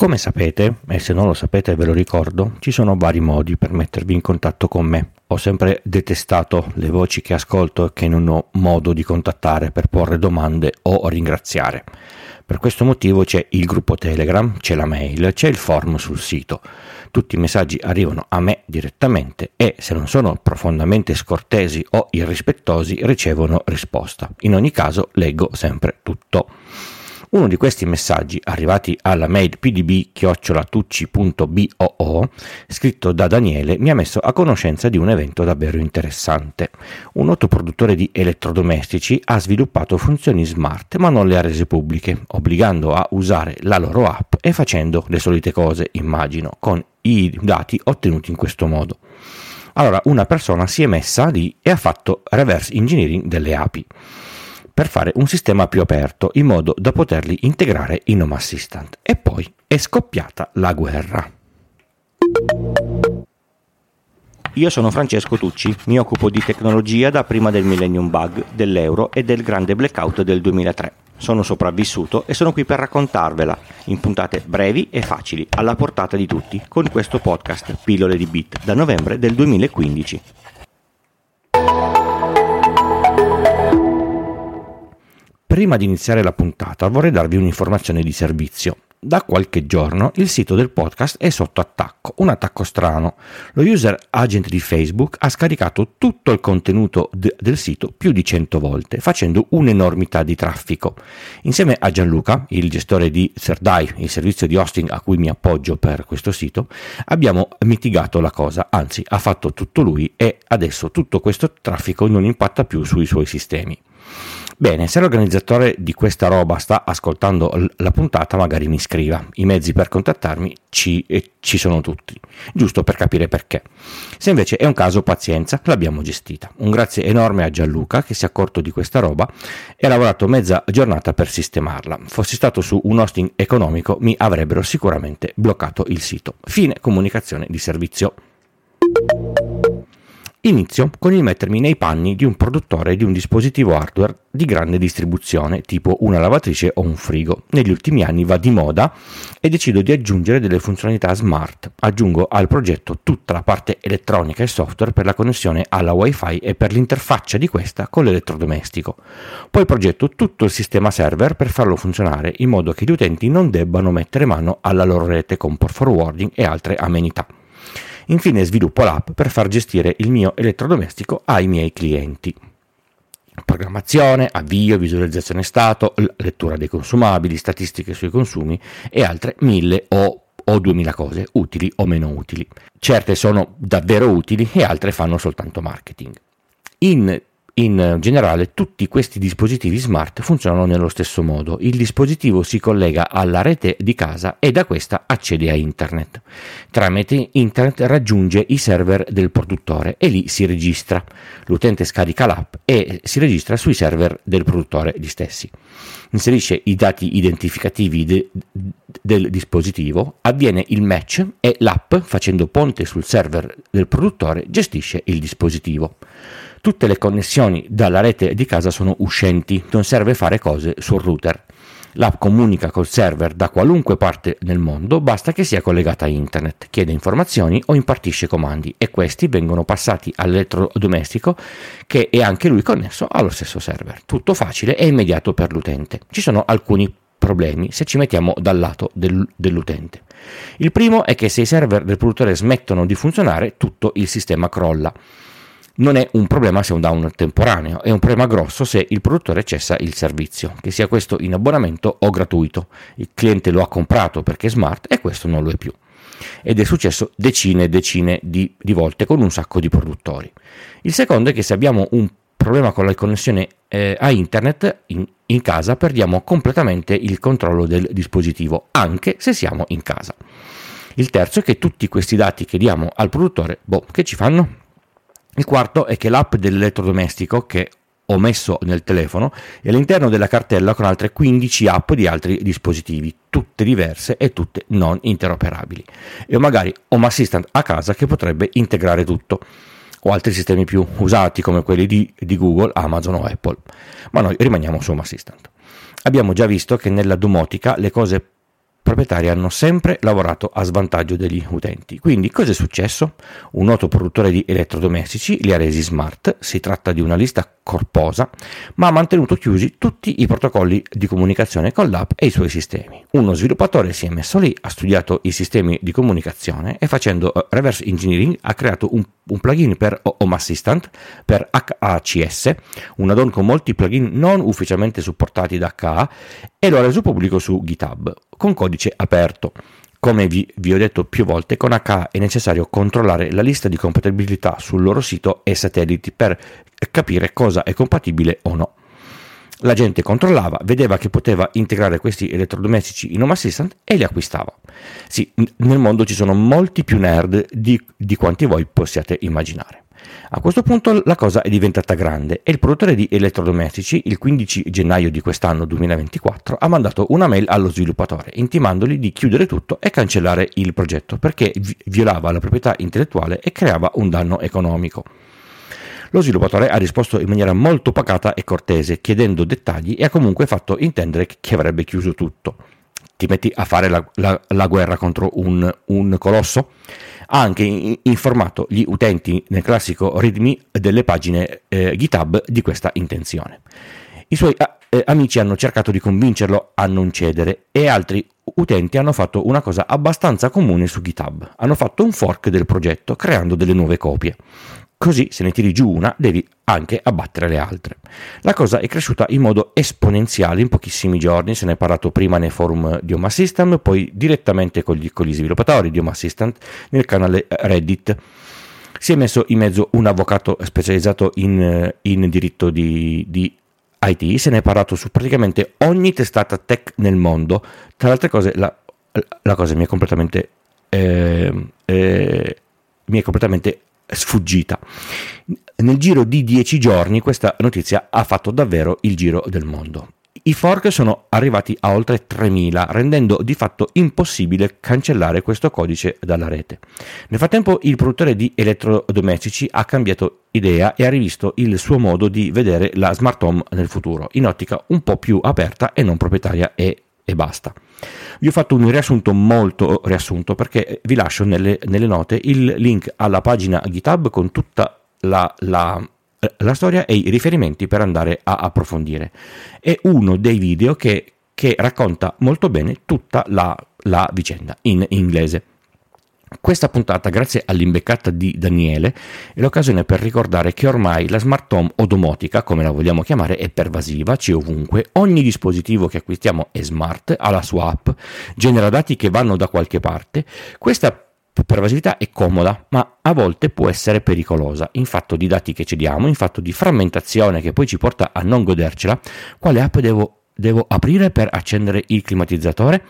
Come sapete, e se non lo sapete ve lo ricordo, ci sono vari modi per mettervi in contatto con me. Ho sempre detestato le voci che ascolto e che non ho modo di contattare per porre domande o ringraziare. Per questo motivo c'è il gruppo Telegram, c'è la mail, c'è il form sul sito. Tutti i messaggi arrivano a me direttamente e se non sono profondamente scortesi o irrispettosi ricevono risposta. In ogni caso leggo sempre tutto. Uno di questi messaggi, arrivati alla mail pdb-tucci.boo, scritto da Daniele, mi ha messo a conoscenza di un evento davvero interessante. Un noto produttore di elettrodomestici ha sviluppato funzioni smart ma non le ha rese pubbliche, obbligando a usare la loro app e facendo le solite cose, immagino, con i dati ottenuti in questo modo. Allora una persona si è messa lì e ha fatto reverse engineering delle api per fare un sistema più aperto in modo da poterli integrare in Home Assistant. E poi è scoppiata la guerra. Io sono Francesco Tucci, mi occupo di tecnologia da prima del Millennium Bug, dell'euro e del grande blackout del 2003. Sono sopravvissuto e sono qui per raccontarvela in puntate brevi e facili, alla portata di tutti, con questo podcast Pillole di Bit da novembre del 2015. Prima di iniziare la puntata vorrei darvi un'informazione di servizio. Da qualche giorno il sito del podcast è sotto attacco, un attacco strano. Lo user agent di Facebook ha scaricato tutto il contenuto d- del sito più di 100 volte, facendo un'enormità di traffico. Insieme a Gianluca, il gestore di Thirdeye, il servizio di hosting a cui mi appoggio per questo sito, abbiamo mitigato la cosa, anzi ha fatto tutto lui e adesso tutto questo traffico non impatta più sui suoi sistemi. Bene, se l'organizzatore di questa roba sta ascoltando la puntata, magari mi scriva. I mezzi per contattarmi ci, ci sono tutti, giusto per capire perché. Se invece è un caso, pazienza, l'abbiamo gestita. Un grazie enorme a Gianluca che si è accorto di questa roba e ha lavorato mezza giornata per sistemarla. Fossi stato su un hosting economico, mi avrebbero sicuramente bloccato il sito. Fine comunicazione di servizio. Inizio con il mettermi nei panni di un produttore di un dispositivo hardware di grande distribuzione, tipo una lavatrice o un frigo. Negli ultimi anni va di moda e decido di aggiungere delle funzionalità smart. Aggiungo al progetto tutta la parte elettronica e software per la connessione alla WiFi e per l'interfaccia di questa con l'elettrodomestico. Poi progetto tutto il sistema server per farlo funzionare in modo che gli utenti non debbano mettere mano alla loro rete con port forwarding e altre amenità. Infine sviluppo l'app per far gestire il mio elettrodomestico ai miei clienti. Programmazione, avvio, visualizzazione stato, lettura dei consumabili, statistiche sui consumi e altre mille o o 2000 cose, utili o meno utili. Certe sono davvero utili e altre fanno soltanto marketing. In in generale tutti questi dispositivi smart funzionano nello stesso modo. Il dispositivo si collega alla rete di casa e da questa accede a internet. Tramite internet raggiunge i server del produttore e lì si registra. L'utente scarica l'app e si registra sui server del produttore gli stessi. Inserisce i dati identificativi de- del dispositivo, avviene il match e l'app, facendo ponte sul server del produttore, gestisce il dispositivo. Tutte le connessioni dalla rete di casa sono uscenti, non serve fare cose sul router. L'app comunica col server da qualunque parte del mondo, basta che sia collegata a internet, chiede informazioni o impartisce comandi e questi vengono passati all'elettrodomestico che è anche lui connesso allo stesso server. Tutto facile e immediato per l'utente. Ci sono alcuni problemi se ci mettiamo dal lato del, dell'utente. Il primo è che se i server del produttore smettono di funzionare, tutto il sistema crolla non è un problema se è un down temporaneo, è un problema grosso se il produttore cessa il servizio, che sia questo in abbonamento o gratuito. Il cliente lo ha comprato perché è smart e questo non lo è più. Ed è successo decine e decine di, di volte con un sacco di produttori. Il secondo è che se abbiamo un problema con la connessione eh, a internet in, in casa perdiamo completamente il controllo del dispositivo, anche se siamo in casa. Il terzo è che tutti questi dati che diamo al produttore, boh, che ci fanno? Il quarto è che l'app dell'elettrodomestico che ho messo nel telefono è all'interno della cartella con altre 15 app di altri dispositivi, tutte diverse e tutte non interoperabili. E ho magari Home Assistant a casa che potrebbe integrare tutto, o altri sistemi più usati come quelli di, di Google, Amazon o Apple. Ma noi rimaniamo su Home Assistant. Abbiamo già visto che nella domotica le cose proprietari hanno sempre lavorato a svantaggio degli utenti. Quindi cosa è successo? Un noto produttore di elettrodomestici li ha resi smart, si tratta di una lista corposa, ma ha mantenuto chiusi tutti i protocolli di comunicazione con l'app e i suoi sistemi. Uno sviluppatore si è messo lì, ha studiato i sistemi di comunicazione e facendo uh, reverse engineering ha creato un, un plugin per Home Assistant, per HACS, un add-on con molti plugin non ufficialmente supportati da HA e lo ha reso pubblico su GitHub con codice aperto. Come vi, vi, ho detto più volte, con HA è necessario controllare la lista di compatibilità sul loro sito e satelliti per capire cosa è compatibile o no. La gente controllava, vedeva che poteva integrare questi elettrodomestici in Home Assistant e li acquistava. Sì, nel mondo ci sono molti più nerd di, di quanti voi possiate immaginare. A questo punto la cosa è diventata grande e il produttore di elettrodomestici, il 15 gennaio di quest'anno 2024, ha mandato una mail allo sviluppatore intimandogli di chiudere tutto e cancellare il progetto perché violava la proprietà intellettuale e creava un danno economico. Lo sviluppatore ha risposto in maniera molto pacata e cortese, chiedendo dettagli e ha comunque fatto intendere che avrebbe chiuso tutto. Ti metti a fare la, la, la guerra contro un, un colosso? ha anche informato gli utenti nel classico readme delle pagine eh, GitHub di questa intenzione. I suoi eh, amici hanno cercato di convincerlo a non cedere e altri utenti hanno fatto una cosa abbastanza comune su GitHub. Hanno fatto un fork del progetto creando delle nuove copie. Così se ne tiri giù una devi anche abbattere le altre. La cosa è cresciuta in modo esponenziale in pochissimi giorni, se ne è parlato prima nei forum di Home Assistant, poi direttamente con gli, con gli sviluppatori di Home Assistant nel canale Reddit. Si è messo in mezzo un avvocato specializzato in, in diritto di, di IT, se ne è parlato su praticamente ogni testata tech nel mondo. Tra le altre cose, la, la cosa mi è completamente, eh, eh, mi è completamente sfuggita. Nel giro di dieci giorni questa notizia ha fatto davvero il giro del mondo. I fork sono arrivati a oltre 3000, rendendo di fatto impossibile cancellare questo codice dalla rete. Nel frattempo il produttore di elettrodomestici ha cambiato idea e ha rivisto il suo modo di vedere la smart home nel futuro, in ottica un po' più aperta e non proprietaria e, e basta. Vi ho fatto un riassunto molto riassunto perché vi lascio nelle, nelle note il link alla pagina GitHub con tutta la, la, la, storia e i riferimenti per andare a approfondire. È uno dei video che, che racconta molto bene tutta la, la vicenda in inglese. Questa puntata, grazie all'imbeccata di Daniele, è l'occasione per ricordare che ormai la smart home o domotica, come la vogliamo chiamare, è pervasiva, c'è ovunque, ogni dispositivo che acquistiamo è smart, ha la sua app, genera dati che vanno da qualche parte. Questa pervasività è comoda, ma a volte può essere pericolosa, in fatto di dati che cediamo, in fatto di frammentazione che poi ci porta a non godercela. Quale app devo, devo aprire per accendere il climatizzatore?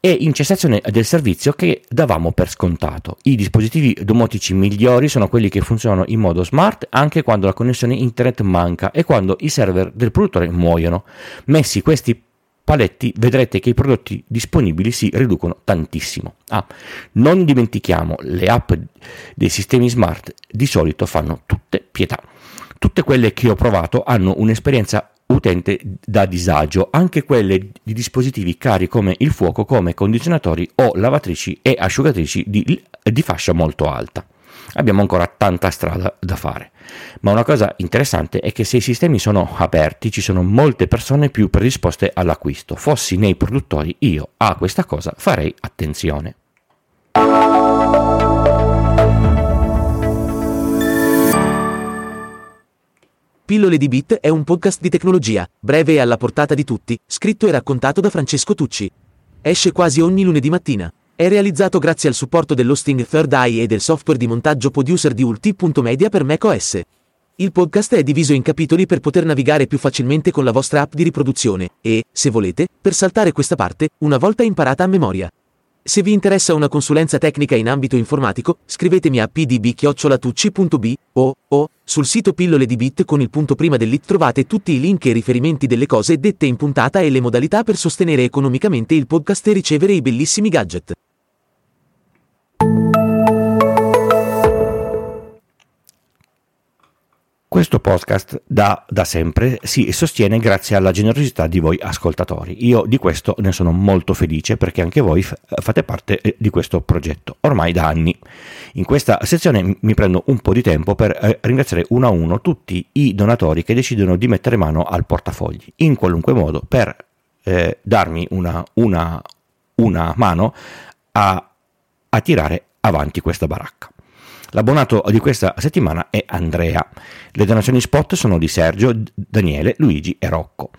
E in cessazione del servizio che davamo per scontato. I dispositivi domotici migliori sono quelli che funzionano in modo smart anche quando la connessione internet manca e quando i server del produttore muoiono. Messi questi paletti vedrete che i prodotti disponibili si riducono tantissimo. Ah, non dimentichiamo, le app dei sistemi smart di solito fanno tutte pietà. Tutte quelle che ho provato hanno un'esperienza utente da disagio, anche quelle di dispositivi cari come il fuoco, come condizionatori o lavatrici e asciugatrici di, di fascia molto alta. Abbiamo ancora tanta strada da fare. Ma una cosa interessante è che se i sistemi sono aperti ci sono molte persone più predisposte all'acquisto. Fossi nei produttori io a questa cosa farei attenzione. Pillole di Bit è un podcast di tecnologia, breve e alla portata di tutti, scritto e raccontato da Francesco Tucci. Esce quasi ogni lunedì mattina. È realizzato grazie al supporto dell'hosting Third Eye e del software di montaggio producer di ulti.media per macOS. Il podcast è diviso in capitoli per poter navigare più facilmente con la vostra app di riproduzione e, se volete, per saltare questa parte, una volta imparata a memoria. Se vi interessa una consulenza tecnica in ambito informatico, scrivetemi a pdb-tucci.b o, o sul sito pillole di bit con il punto prima dell'it trovate tutti i link e riferimenti delle cose dette in puntata e le modalità per sostenere economicamente il podcast e ricevere i bellissimi gadget. Questo podcast da, da, sempre si sostiene grazie alla generosità di voi ascoltatori. Io di questo ne sono molto felice perché anche voi f- fate parte eh, di questo progetto ormai da anni. In questa sezione mi prendo un po' di tempo per eh, ringraziare uno a uno tutti i donatori che decidono di mettere mano al portafogli in qualunque modo per eh, darmi una, una, una mano a, a tirare avanti questa baracca. L'abbonato di questa settimana è Andrea. Le donazioni spot sono di Sergio, Daniele, Luigi e Rocco.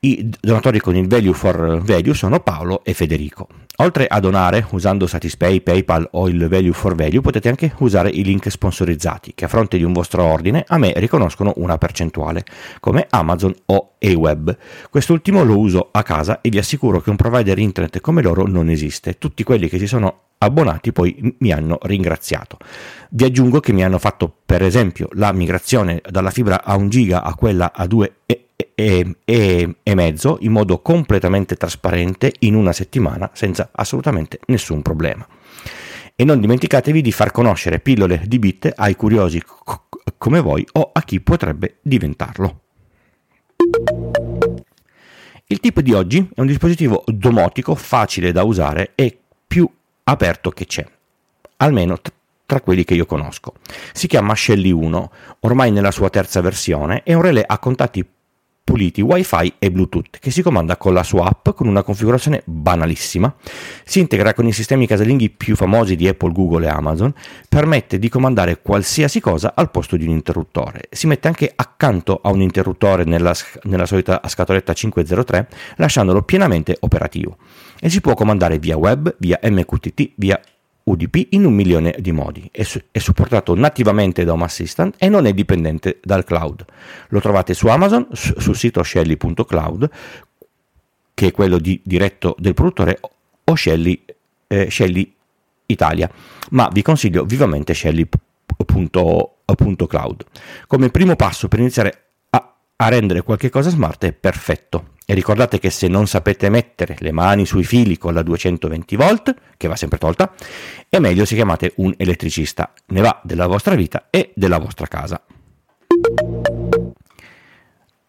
I donatori con il value for value sono Paolo e Federico. Oltre a donare usando Satispay, PayPal o il value for value, potete anche usare i link sponsorizzati che a fronte di un vostro ordine a me riconoscono una percentuale, come Amazon o AWeb. Quest'ultimo lo uso a casa e vi assicuro che un provider internet come loro non esiste. Tutti quelli che si sono abbonati poi mi hanno ringraziato. Vi aggiungo che mi hanno fatto per esempio la migrazione dalla fibra a 1 giga a quella a 2 e, e, e, e mezzo in modo completamente trasparente in una settimana senza assolutamente nessun problema. E non dimenticatevi di far conoscere pillole di bit ai curiosi c- come voi o a chi potrebbe diventarlo. Il tip di oggi è un dispositivo domotico facile da usare e aperto che c'è, almeno tra quelli che io conosco. Si chiama Shelly 1, ormai nella sua terza versione, è un relè a contatti puliti Wi-Fi e Bluetooth che si comanda con la sua app con una configurazione banalissima. Si integra con i sistemi casalinghi più famosi di Apple, Google e Amazon, permette di comandare qualsiasi cosa al posto di un interruttore. Si mette anche accanto a un interruttore nella, nella solita scatoletta 503, lasciandolo pienamente operativo. E si può comandare via web, via MQTT, via UDP in un milione di modi. È, su- è, supportato nativamente da Home Assistant e non è dipendente dal cloud. Lo trovate su Amazon, su- sul sito shelly.cloud, che è quello di, diretto del produttore, o Shelly, eh, Shelly Italia, ma vi consiglio vivamente shelly.cloud. Come primo passo per iniziare a, a rendere qualche cosa smart è perfetto e ricordate che se non sapete mettere le mani sui fili con la 220 volt, che va sempre tolta, è meglio se chiamate un elettricista. Ne va della vostra vita e della vostra casa.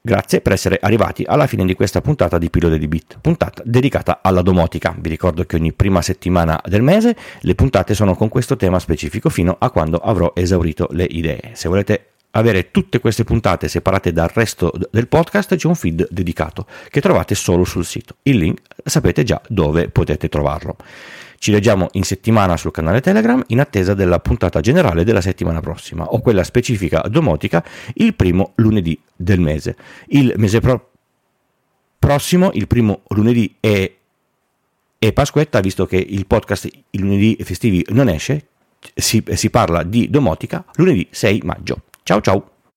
Grazie per essere arrivati alla fine di questa puntata di Pillole di Bit, puntata dedicata alla domotica. Vi ricordo che ogni prima settimana del mese le puntate sono con questo tema specifico fino a quando avrò esaurito le idee. Se volete avere tutte queste puntate separate dal resto del podcast c'è un feed dedicato che trovate solo sul sito. Il link sapete già dove potete trovarlo. Ci leggiamo in settimana sul canale Telegram in attesa della puntata generale della settimana prossima o quella specifica domotica il primo lunedì del mese. Il mese pro- prossimo, il primo lunedì è, è Pasquetta, visto che il podcast i lunedì festivi non esce, si, si parla di domotica lunedì 6 maggio. Ciao ciao!